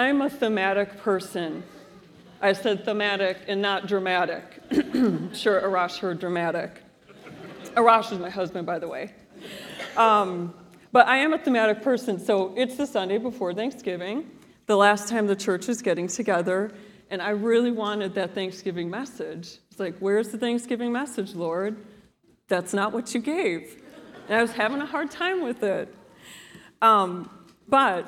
I'm a thematic person. I said thematic and not dramatic. sure, Arash heard dramatic. Arash is my husband, by the way. Um, but I am a thematic person, so it's the Sunday before Thanksgiving, the last time the church is getting together, and I really wanted that Thanksgiving message. It's like, where's the Thanksgiving message, Lord? That's not what you gave. And I was having a hard time with it. Um, but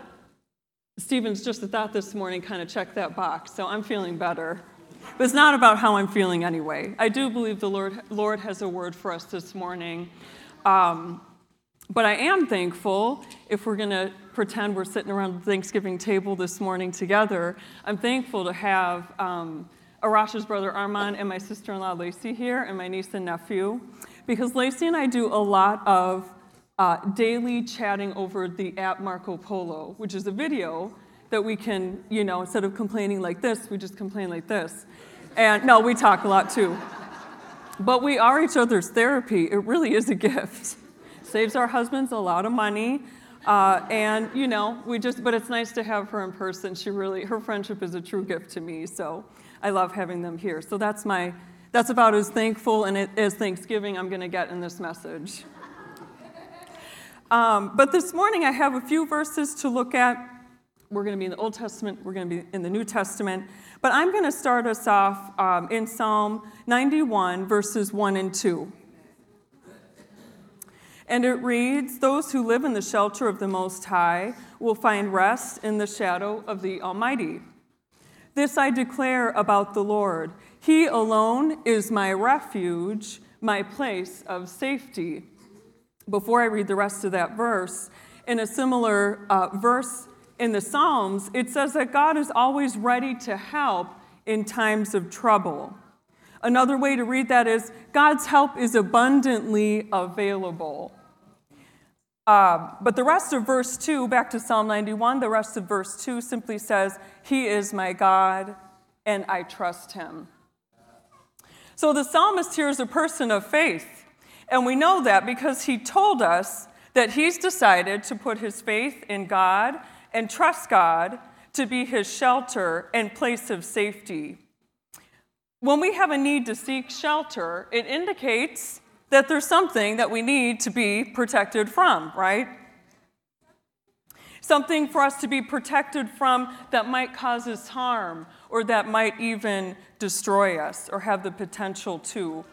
Stephen's just a thought this morning kind of checked that box, so I'm feeling better. But it's not about how I'm feeling anyway. I do believe the Lord, Lord has a word for us this morning. Um, but I am thankful if we're going to pretend we're sitting around the Thanksgiving table this morning together. I'm thankful to have um, Arash's brother Armand and my sister in law Lacey here, and my niece and nephew, because Lacey and I do a lot of uh, daily chatting over the app Marco Polo, which is a video that we can, you know, instead of complaining like this, we just complain like this. And no, we talk a lot too. But we are each other's therapy. It really is a gift. Saves our husbands a lot of money. Uh, and you know, we just, but it's nice to have her in person. She really, her friendship is a true gift to me. So I love having them here. So that's my, that's about as thankful and as Thanksgiving I'm going to get in this message. Um, but this morning I have a few verses to look at. We're going to be in the Old Testament, we're going to be in the New Testament. But I'm going to start us off um, in Psalm 91, verses 1 and 2. And it reads Those who live in the shelter of the Most High will find rest in the shadow of the Almighty. This I declare about the Lord He alone is my refuge, my place of safety before I read the rest of that verse, in a similar uh, verse in the Psalms, it says that God is always ready to help in times of trouble. Another way to read that is God's help is abundantly available. Uh, but the rest of verse 2, back to Psalm 91, the rest of verse 2 simply says, He is my God, and I trust him. So the psalmist here is a person of faith. And we know that because he told us that he's decided to put his faith in God and trust God to be his shelter and place of safety. When we have a need to seek shelter, it indicates that there's something that we need to be protected from, right? Something for us to be protected from that might cause us harm or that might even destroy us or have the potential to.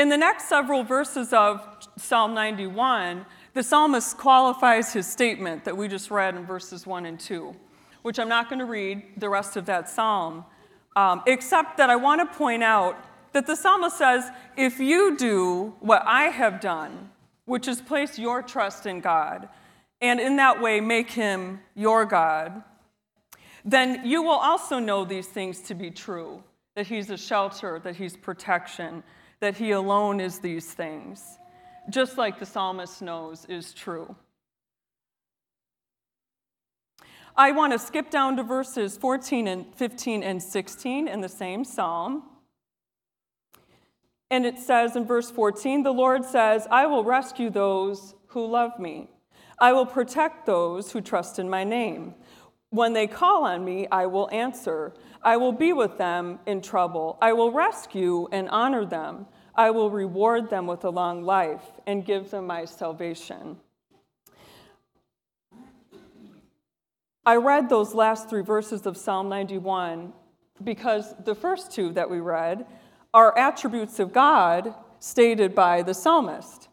In the next several verses of Psalm 91, the psalmist qualifies his statement that we just read in verses 1 and 2, which I'm not going to read the rest of that psalm, um, except that I want to point out that the psalmist says, If you do what I have done, which is place your trust in God, and in that way make him your God, then you will also know these things to be true that he's a shelter, that he's protection, that he alone is these things, just like the psalmist knows is true. I want to skip down to verses 14 and 15 and 16 in the same psalm. And it says in verse 14, the Lord says, I will rescue those who love me. I will protect those who trust in my name. When they call on me, I will answer. I will be with them in trouble. I will rescue and honor them. I will reward them with a long life and give them my salvation. I read those last three verses of Psalm 91 because the first two that we read are attributes of God stated by the psalmist.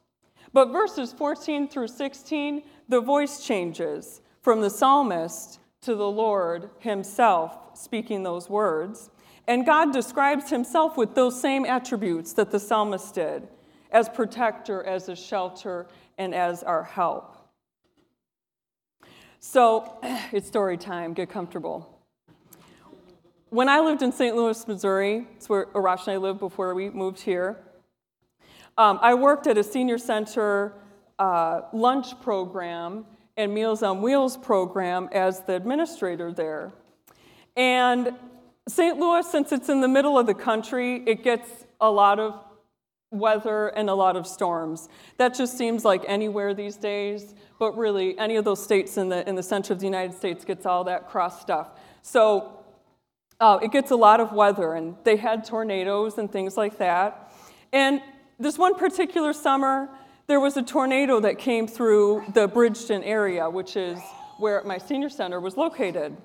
But verses 14 through 16, the voice changes from the psalmist to the Lord Himself speaking those words. And God describes Himself with those same attributes that the psalmist did as protector, as a shelter, and as our help. So it's story time. Get comfortable. When I lived in St. Louis, Missouri, it's where Arash and I lived before we moved here, um, I worked at a senior center uh, lunch program and Meals on Wheels program as the administrator there. And St. Louis, since it's in the middle of the country, it gets a lot of weather and a lot of storms. That just seems like anywhere these days, but really any of those states in the, in the center of the United States gets all that cross stuff. So uh, it gets a lot of weather, and they had tornadoes and things like that. And this one particular summer, there was a tornado that came through the Bridgeton area, which is where my senior center was located.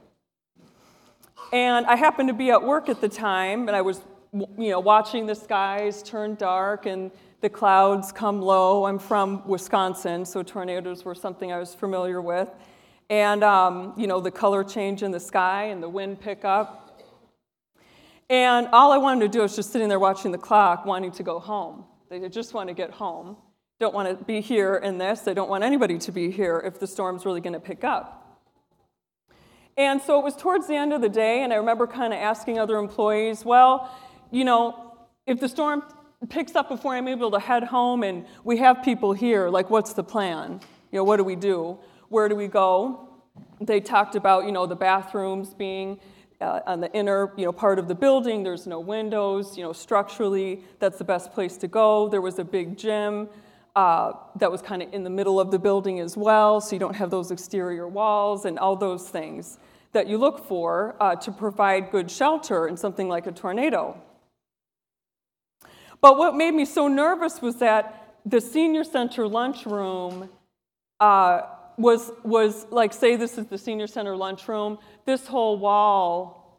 And I happened to be at work at the time, and I was you know, watching the skies turn dark and the clouds come low. I'm from Wisconsin, so tornadoes were something I was familiar with. And, um, you know, the color change in the sky and the wind pick up. And all I wanted to do was just sitting there watching the clock, wanting to go home. They just want to get home. Don't want to be here in this. They don't want anybody to be here if the storm's really going to pick up. And so it was towards the end of the day, and I remember kind of asking other employees, well, you know, if the storm picks up before I'm able to head home and we have people here, like, what's the plan? You know, what do we do? Where do we go? They talked about, you know, the bathrooms being uh, on the inner, you know, part of the building. There's no windows. You know, structurally, that's the best place to go. There was a big gym uh, that was kind of in the middle of the building as well, so you don't have those exterior walls and all those things that you look for uh, to provide good shelter in something like a tornado. But what made me so nervous was that the senior center lunchroom uh, was, was like, say this is the senior center lunchroom, this whole wall,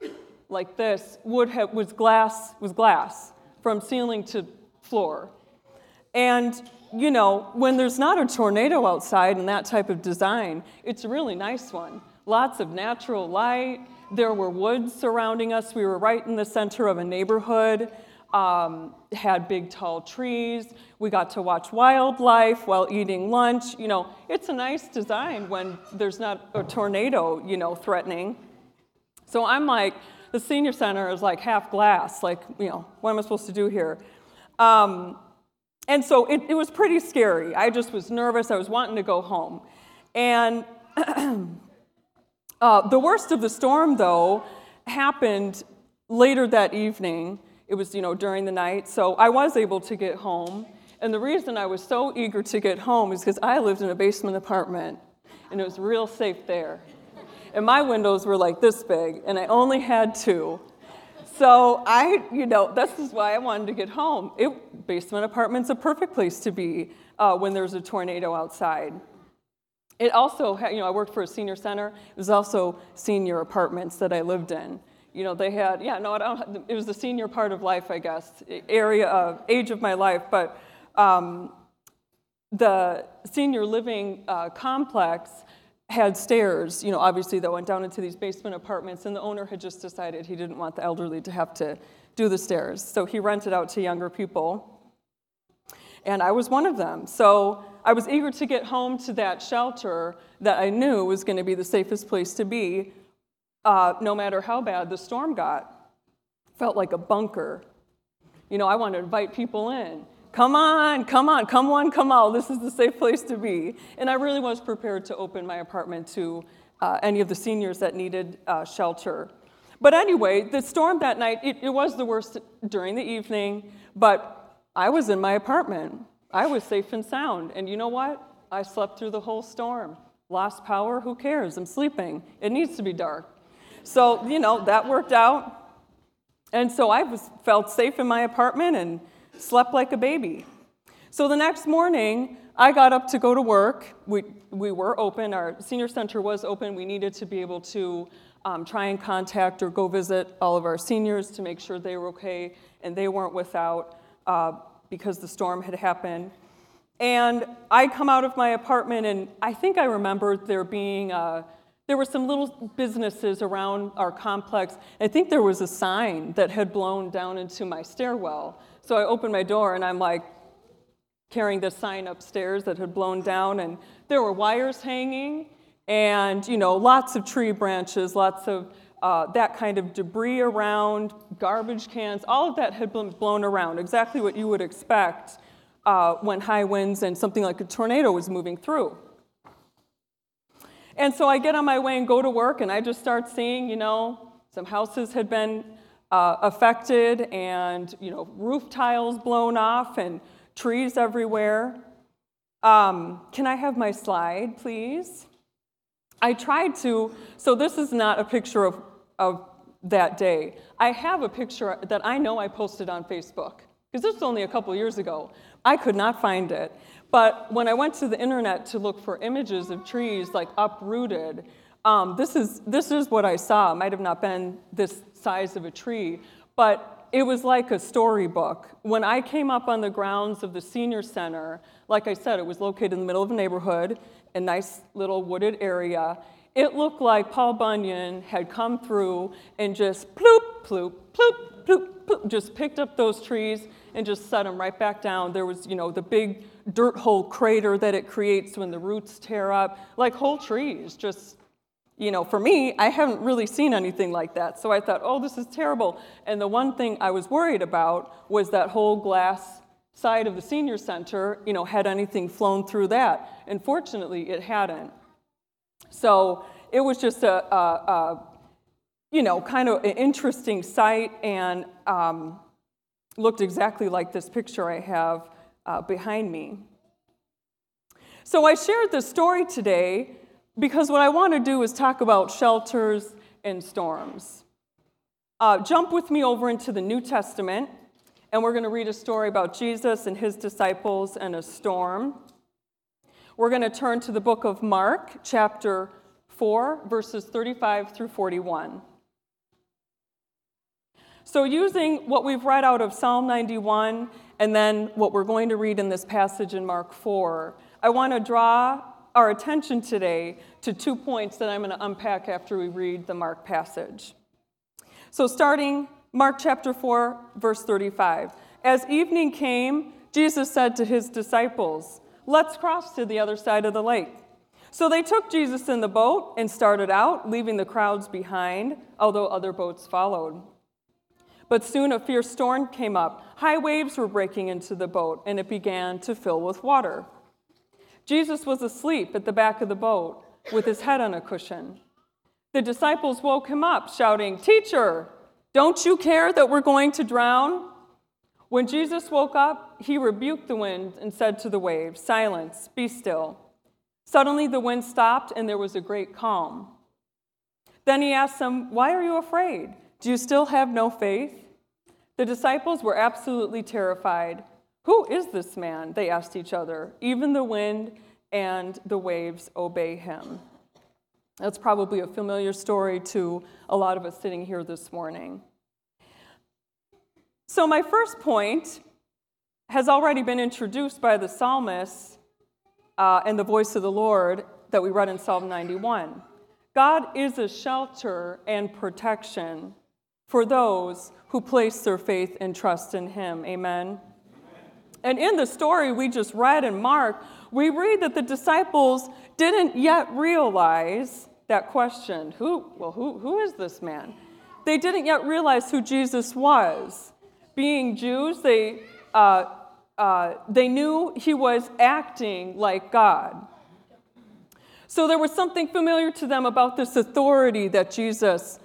like this, would have, was glass, was glass from ceiling to floor. And, you know, when there's not a tornado outside and that type of design, it's a really nice one. Lots of natural light. There were woods surrounding us. We were right in the center of a neighborhood um, had big tall trees. We got to watch wildlife while eating lunch. You know, it's a nice design when there's not a tornado, you know, threatening. So I'm like, the senior center is like half glass. Like, you know, what am I supposed to do here? Um, and so it, it was pretty scary. I just was nervous. I was wanting to go home. And uh, the worst of the storm, though, happened later that evening it was, you know, during the night. So I was able to get home. And the reason I was so eager to get home is because I lived in a basement apartment and it was real safe there. And my windows were like this big, and I only had two. So I, you know, this is why I wanted to get home. It, basement apartment's a perfect place to be uh, when there's a tornado outside. It also, you know, I worked for a senior center. It was also senior apartments that I lived in you know, they had, yeah, no, I don't, it was the senior part of life, I guess, area, uh, age of my life, but um, the senior living uh, complex had stairs, you know, obviously that went down into these basement apartments, and the owner had just decided he didn't want the elderly to have to do the stairs. So he rented out to younger people. And I was one of them. So I was eager to get home to that shelter that I knew was going to be the safest place to be uh, no matter how bad the storm got. Felt like a bunker. You know, I want to invite people in. Come on, come on, come on, come on. This is the safe place to be. And I really was prepared to open my apartment to uh, any of the seniors that needed uh, shelter. But anyway, the storm that night, it, it was the worst during the evening, but I was in my apartment. I was safe and sound. And you know what? I slept through the whole storm. Lost power, who cares? I'm sleeping. It needs to be dark. So, you know, that worked out. And so I was, felt safe in my apartment and slept like a baby. So the next morning, I got up to go to work. We, we were open, our senior center was open. We needed to be able to um, try and contact or go visit all of our seniors to make sure they were okay and they weren't without uh, because the storm had happened. And I come out of my apartment, and I think I remembered there being a there were some little businesses around our complex. I think there was a sign that had blown down into my stairwell. So I opened my door and I'm like carrying this sign upstairs that had blown down, and there were wires hanging, and you know, lots of tree branches, lots of uh, that kind of debris around, garbage cans, all of that had been blown around, exactly what you would expect uh, when high winds and something like a tornado was moving through. And so I get on my way and go to work, and I just start seeing, you know, some houses had been uh, affected and, you know, roof tiles blown off and trees everywhere. Um, can I have my slide, please? I tried to, so this is not a picture of, of that day. I have a picture that I know I posted on Facebook, because this was only a couple years ago. I could not find it. But when I went to the internet to look for images of trees like uprooted, um, this, is, this is what I saw. It might have not been this size of a tree, but it was like a storybook. When I came up on the grounds of the senior center, like I said, it was located in the middle of a neighborhood, a nice little wooded area. It looked like Paul Bunyan had come through and just ploop, ploop, ploop, ploop, ploop, just picked up those trees and just set them right back down. There was, you know, the big dirt hole crater that it creates when the roots tear up, like whole trees just you know, for me, I haven't really seen anything like that. So I thought, oh, this is terrible. And the one thing I was worried about was that whole glass side of the senior center, you know, had anything flown through that. And fortunately, it hadn't. So it was just a, a, a you know, kind of an interesting sight and um, looked exactly like this picture I have uh, behind me. So I shared this story today because what I want to do is talk about shelters and storms. Uh, jump with me over into the New Testament, and we're going to read a story about Jesus and his disciples and a storm. We're going to turn to the book of Mark, chapter 4, verses 35 through 41. So, using what we've read out of Psalm 91 and then what we're going to read in this passage in Mark 4, I want to draw our attention today to two points that I'm going to unpack after we read the Mark passage. So, starting Mark chapter 4, verse 35. As evening came, Jesus said to his disciples, Let's cross to the other side of the lake. So they took Jesus in the boat and started out, leaving the crowds behind, although other boats followed. But soon a fierce storm came up. High waves were breaking into the boat, and it began to fill with water. Jesus was asleep at the back of the boat with his head on a cushion. The disciples woke him up, shouting, Teacher, don't you care that we're going to drown? When Jesus woke up, he rebuked the wind and said to the waves, Silence, be still. Suddenly the wind stopped and there was a great calm. Then he asked them, Why are you afraid? Do you still have no faith? The disciples were absolutely terrified. Who is this man? They asked each other. Even the wind and the waves obey him. That's probably a familiar story to a lot of us sitting here this morning. So, my first point has already been introduced by the psalmist uh, and the voice of the Lord that we read in Psalm 91. God is a shelter and protection for those who place their faith and trust in Him. Amen. And in the story we just read in Mark, we read that the disciples didn't yet realize that question who, well, who, who is this man? They didn't yet realize who Jesus was. Being Jews, they, uh, uh, they knew he was acting like God. So there was something familiar to them about this authority that Jesus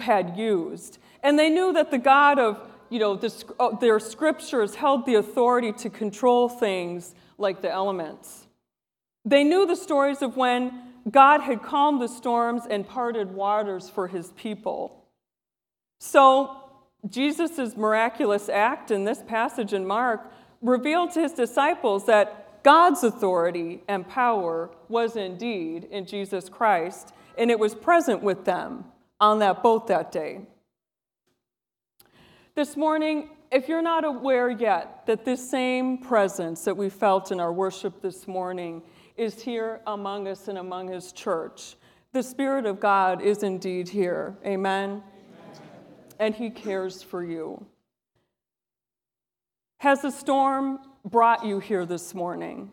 had used. And they knew that the God of you know, the, uh, their scriptures held the authority to control things like the elements. They knew the stories of when God had calmed the storms and parted waters for his people. So, Jesus' miraculous act in this passage in Mark revealed to his disciples that God's authority and power was indeed in Jesus Christ, and it was present with them on that boat that day. This morning, if you're not aware yet that this same presence that we felt in our worship this morning is here among us and among His church, the Spirit of God is indeed here. Amen? Amen. And He cares for you. Has a storm brought you here this morning?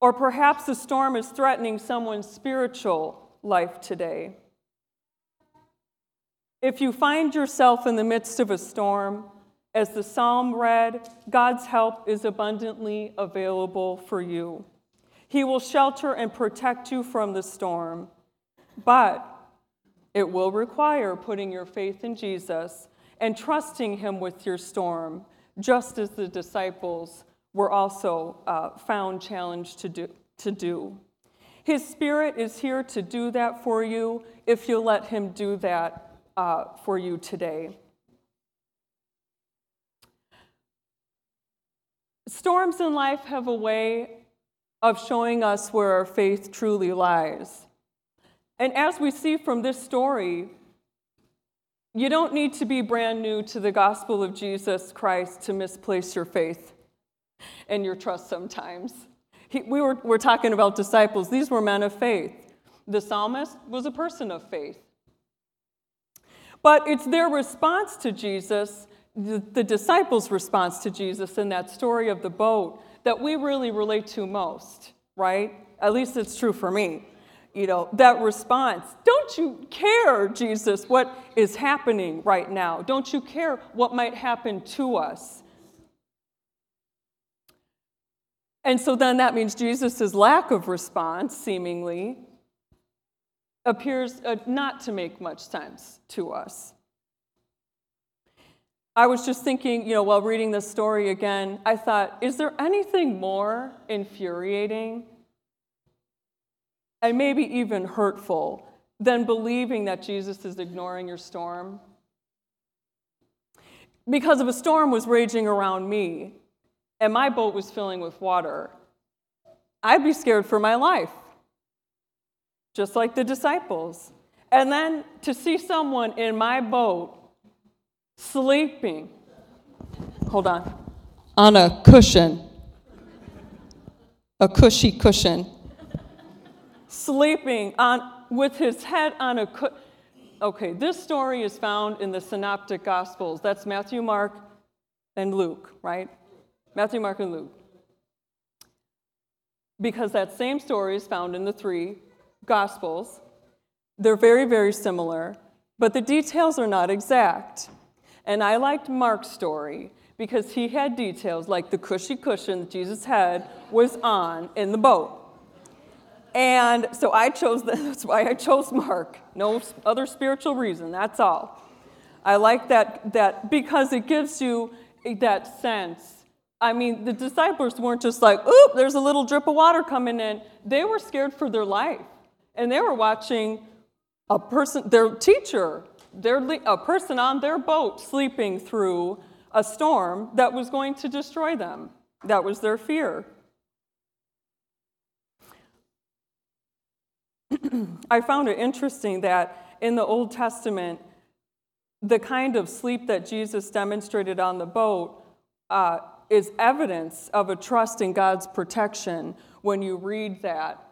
Or perhaps the storm is threatening someone's spiritual life today. If you find yourself in the midst of a storm, as the psalm read, God's help is abundantly available for you. He will shelter and protect you from the storm. But It will require putting your faith in Jesus and trusting Him with your storm, just as the disciples were also uh, found challenged to do, to do. His Spirit is here to do that for you if you let Him do that uh, for you today. Storms in life have a way of showing us where our faith truly lies. And as we see from this story, you don't need to be brand new to the gospel of Jesus Christ to misplace your faith and your trust sometimes. He, we were, we're talking about disciples, these were men of faith. The psalmist was a person of faith. But it's their response to Jesus, the, the disciples' response to Jesus in that story of the boat, that we really relate to most, right? At least it's true for me. You know, that response, don't you care, Jesus, what is happening right now? Don't you care what might happen to us? And so then that means Jesus' lack of response, seemingly, appears uh, not to make much sense to us. I was just thinking, you know, while reading this story again, I thought, is there anything more infuriating and maybe even hurtful than believing that Jesus is ignoring your storm? Because if a storm was raging around me and my boat was filling with water, I'd be scared for my life, just like the disciples. And then to see someone in my boat sleeping. Hold on. On a cushion, a cushy cushion. Sleeping on, with his head on a cushion. Okay, this story is found in the Synoptic Gospels. That's Matthew, Mark, and Luke, right? Matthew, Mark, and Luke. Because that same story is found in the three Gospels. They're very, very similar, but the details are not exact. And I liked Mark's story because he had details like the cushy cushion that Jesus' head was on in the boat. And so I chose, that's why I chose Mark. No other spiritual reason, that's all. I like that, that because it gives you that sense. I mean, the disciples weren't just like, oop, there's a little drip of water coming in. They were scared for their life. And they were watching a person, their teacher, their, a person on their boat sleeping through a storm that was going to destroy them. That was their fear. I found it interesting that in the Old Testament, the kind of sleep that Jesus demonstrated on the boat uh, is evidence of a trust in God's protection when you read that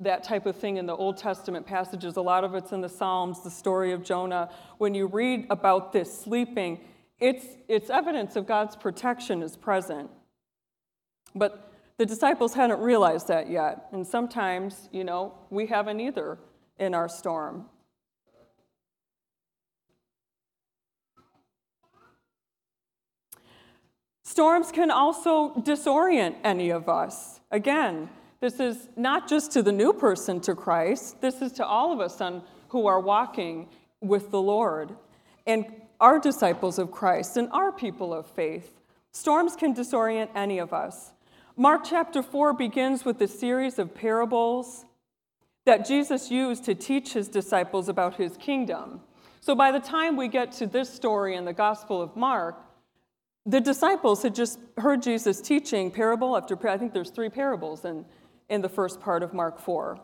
that type of thing in the Old Testament passages. A lot of it's in the Psalms, the story of Jonah. When you read about this sleeping, it's, it's evidence of God's protection is present. But the disciples hadn't realized that yet. And sometimes, you know, we haven't either in our storm. Storms can also disorient any of us. Again, this is not just to the new person to Christ, this is to all of us on, who are walking with the Lord and are disciples of Christ and are people of faith. Storms can disorient any of us. Mark chapter 4 begins with a series of parables that Jesus used to teach his disciples about his kingdom. So by the time we get to this story in the Gospel of Mark, the disciples had just heard Jesus teaching parable after parable. I think there's three parables in in the first part of Mark 4.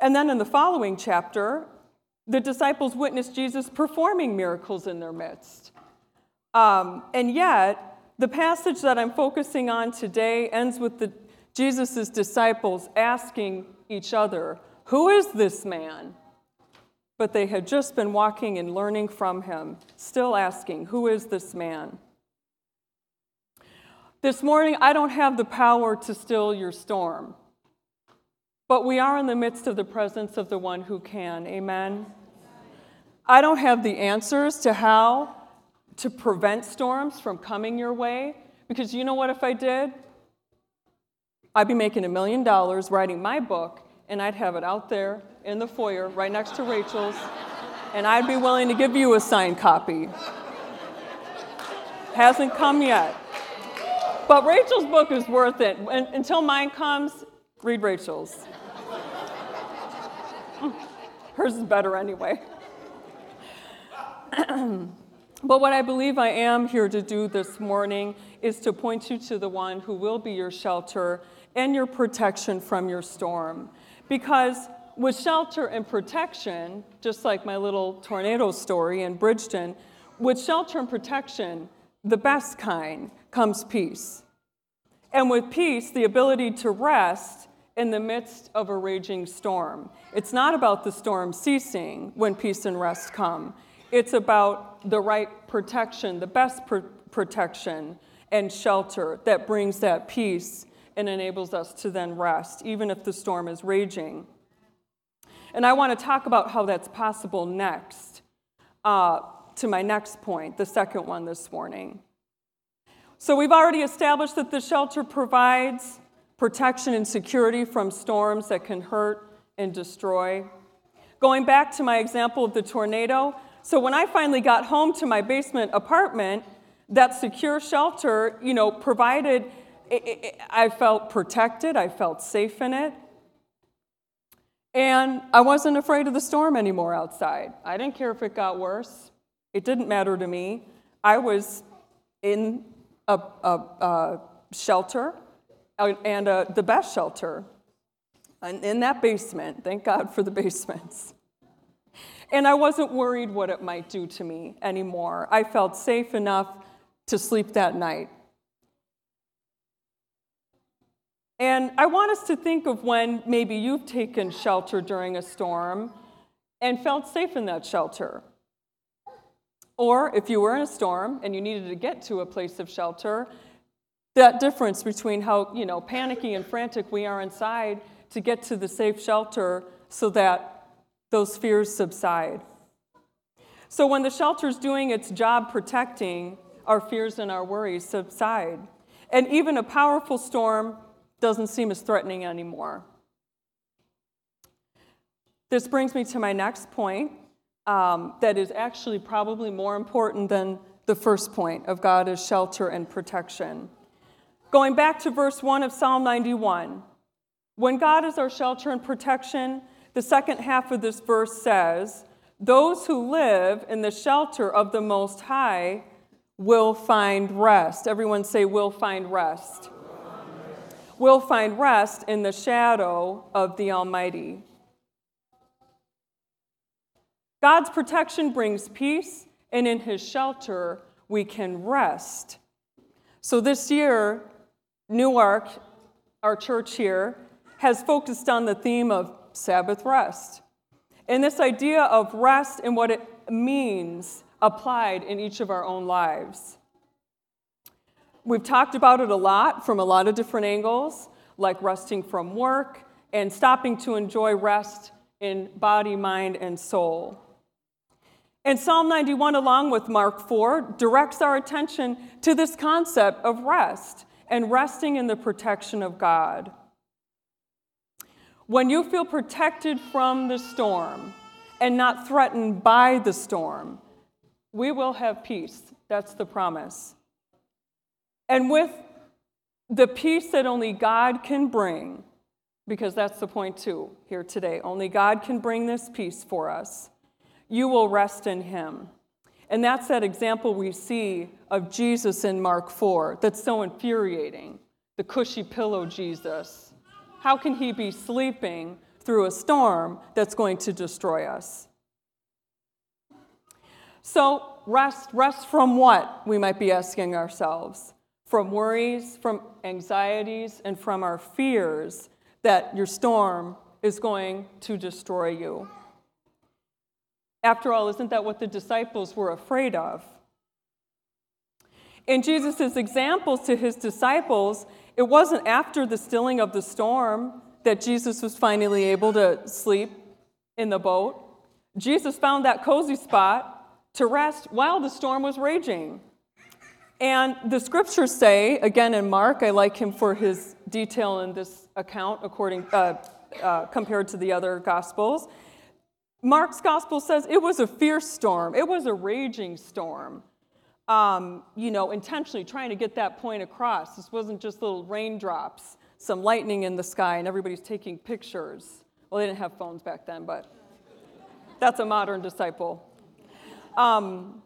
And then in the following chapter, the disciples witnessed Jesus performing miracles in their midst. Um, and yet, the passage that I'm focusing on today ends with the, Jesus' disciples asking each other, Who is this man? But they had just been walking and learning from him, still asking, Who is this man? This morning, I don't have the power to still your storm, but we are in the midst of the presence of the one who can. Amen. I don't have the answers to how to prevent storms from coming your way, because you know what, if I did? I'd be making a million dollars writing my book and I'd have it out there in the foyer right next to Rachel's, and I'd be willing to give you a signed copy. Hasn't come yet. But Rachel's book is worth it. Until mine comes, read Rachel's. Hers is better anyway. but what I believe I am here to do this morning is to point you to the one who will be your shelter and your protection from your storm. Because with shelter and protection, just like my little tornado story in Bridgeton, with shelter and protection, the best kind, comes peace. And with peace, the ability to rest in the midst of a raging storm. It's not about the storm ceasing when peace and rest come. It's about the right protection, the best pr- protection and shelter that brings that peace and enables us to then rest, even if the storm is raging. And I want to talk about how that's possible next, uh, to my next point, the second one this morning. So we've already established that the shelter provides protection and security from storms that can hurt and destroy. Going back to my example of the tornado, so when I finally got home to my basement apartment, that secure shelter, you know, provided I felt protected, I felt safe in it. And I wasn't afraid of the storm anymore outside. I didn't care if it got worse. It didn't matter to me. I was in a, a, a shelter and uh, the best shelter in that basement. Thank God for the basements. And I wasn't worried what it might do to me anymore. I felt safe enough to sleep that night. And I want us to think of when maybe you've taken shelter during a storm and felt safe in that shelter. Or if you were in a storm and you needed to get to a place of shelter, that difference between how, you know, panicky and frantic we are inside to get to the safe shelter so that those fears subside. So when the shelter is doing its job protecting, our fears and our worries subside. And even a powerful storm doesn't seem as threatening anymore. This brings me to my next point um, that is actually probably more important than the first point of God as shelter and protection. Going back to verse 1 of Psalm 91, when God is our shelter and protection, the second half of this verse says, Those who live in the shelter of the Most High will find rest. Everyone say, will find rest. Will find rest in the shadow of the Almighty. God's protection brings peace, and in His shelter, we can rest. So this year, Newark, our church here, has focused on the theme of Sabbath rest. And this idea of rest and what it means applied in each of our own lives. We've talked about it a lot from a lot of different angles, like resting from work and stopping to enjoy rest in body, mind, and soul. And Psalm 91, along with Mark 4, directs our attention to this concept of rest and resting in the protection of God. When you feel protected from the storm and not threatened by the storm, we will have peace. That's the promise. And with the peace that only God can bring, because that's the point too here today, only God can bring this peace for us, you will rest in Him. And that's that example we see of Jesus in Mark 4 that's so infuriating the cushy pillow Jesus. How can he be sleeping through a storm that's going to destroy us? So, rest, rest from what? We might be asking ourselves. From worries, from anxieties, and from our fears that your storm is going to destroy you. After all, isn't that what the disciples were afraid of? In Jesus' examples to his disciples, it wasn't after the stilling of the storm that Jesus was finally able to sleep in the boat. Jesus found that cozy spot to rest while the storm was raging. And the scriptures say, again in Mark, I like him for his detail in this account, according uh, uh, compared to the other Gospels. Mark's Gospel says it was a fierce storm, it was a raging storm. Um, you know, intentionally trying to get that point across. This wasn't just little raindrops, some lightning in the sky, and everybody's taking pictures. Well, they didn't have phones back then, but that's a modern disciple. Um,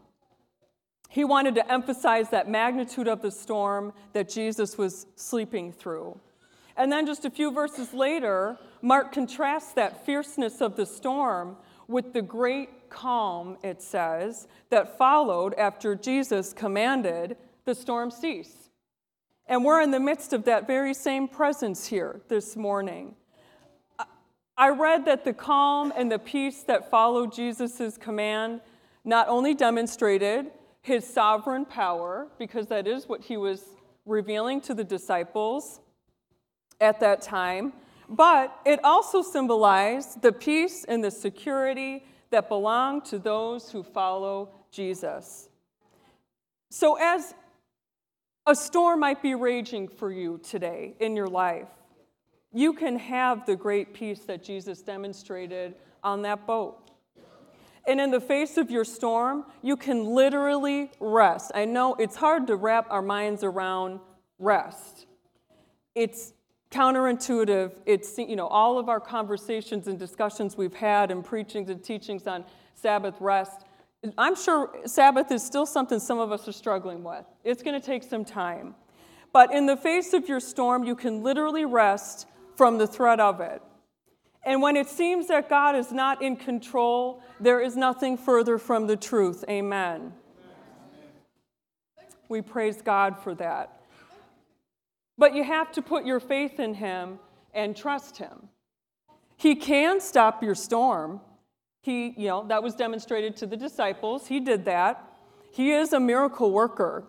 he wanted to emphasize that magnitude of the storm that Jesus was sleeping through. And then just a few verses later, Mark contrasts that fierceness of the storm with the great calm, it says, that followed after Jesus commanded the storm cease. And we're in the midst of that very same presence here this morning. I read that the calm and the peace that followed Jesus' command not only demonstrated his sovereign power, because that is what he was revealing to the disciples at that time, but it also symbolized the peace and the security that belong to those who follow Jesus. So, as a storm might be raging for you today in your life, you can have the great peace that Jesus demonstrated on that boat. And in the face of your storm, you can literally rest. I know it's hard to wrap our minds around rest. It's counterintuitive. It's, you know, all of our conversations and discussions we've had and preachings and teachings on Sabbath rest. I'm sure Sabbath is still something some of us are struggling with. It's going to take some time. But in the face of your storm, you can literally rest from the threat of it. And when it seems that God is not in control, there is nothing further from the truth. Amen. We praise God for that. But you have to put your faith in Him and trust Him. He can stop your storm. He, you know, that was demonstrated to the disciples. He did that. He is a miracle worker.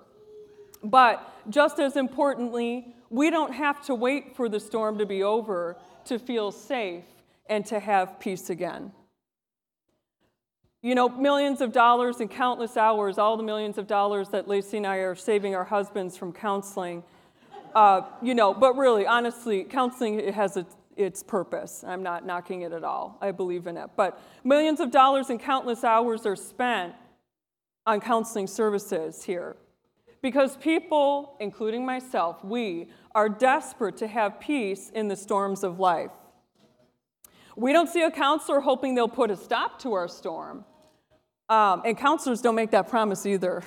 But just as importantly, we don't have to wait for the storm to be over to feel safe and to have peace again. You know, millions of dollars and countless hours, all the millions of dollars that Lacey and I are saving our husbands from counseling. Uh, you know, but really, honestly, counseling it has its, its purpose. I'm not knocking it at all. I believe in it. But millions of dollars and countless hours are spent on counseling services here. Because people, including myself, we are desperate to have peace in the storms of life. We don't see a counselor hoping they'll put a stop to our storm. Um, and counselors don't make that promise either.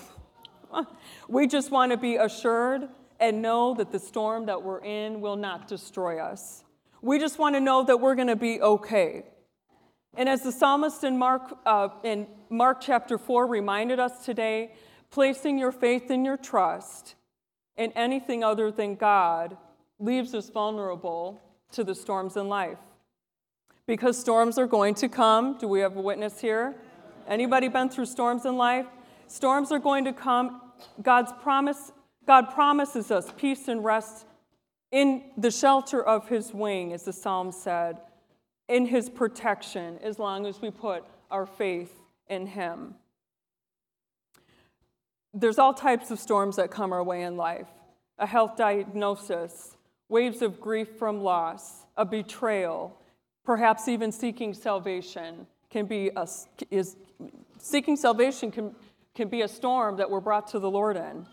we just want to be assured and know that the storm that we're in will not destroy us. We just want to know that we're going to be okay. And as the psalmist in Mark, uh, in Mark chapter 4 reminded us today, placing your faith and your trust in anything other than God leaves us vulnerable to the storms in life because storms are going to come. Do we have a witness here? Anybody been through storms in life? Storms are going to come. God's promise, God promises us peace and rest in the shelter of his wing, as the psalm said, in his protection, as long as we put our faith in him. There's all types of storms that come our way in life a health diagnosis, waves of grief from loss, a betrayal, perhaps even seeking salvation can be a, is seeking salvation can, can be a storm that we're brought to the Lord in.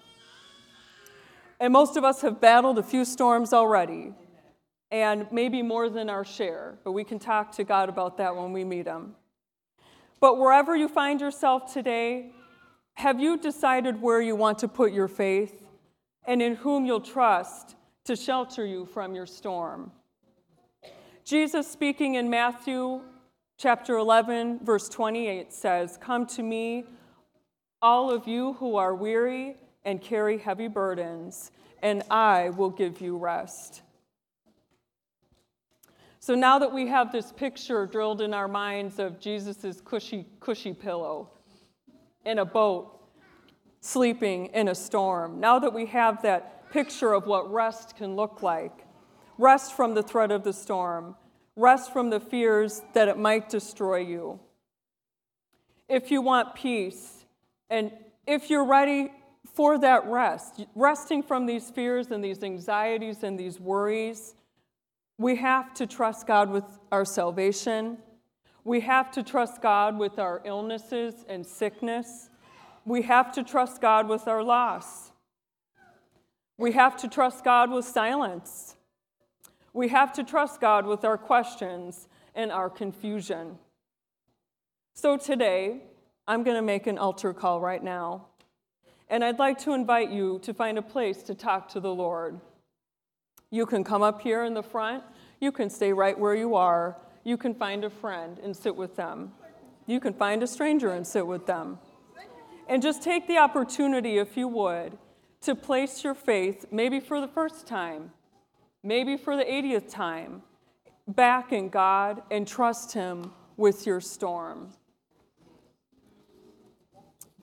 And most of us have battled a few storms already, and maybe more than our share, but we can talk to God about that when we meet Him. But wherever you find yourself today, have you decided where you want to put your faith and in whom you'll trust to shelter you from your storm? Jesus, speaking in Matthew chapter 11, verse 28, says, Come to me, all of you who are weary and carry heavy burdens, and I will give you rest. So now that we have this picture drilled in our minds of Jesus' cushy, cushy pillow in a boat, sleeping in a storm, now that we have that picture of what rest can look like, Rest from the threat of the storm. Rest from the fears that it might destroy you. If you want peace, and if you're ready for that rest, resting from these fears and these anxieties and these worries, We have to trust God with our salvation. We have to trust God with our illnesses and sickness. We have to trust God with our loss. We have to trust God with silence. We have to trust God with our questions and our confusion. So today, I'm going to make an altar call right now. And I'd like to invite you to find a place to talk to the Lord. You can come up here in the front. You can stay right where you are. You can find a friend and sit with them. You can find a stranger and sit with them. And just take the opportunity, if you would, to place your faith, maybe for the first time, maybe for the 80th time, back in God and trust Him with your storm.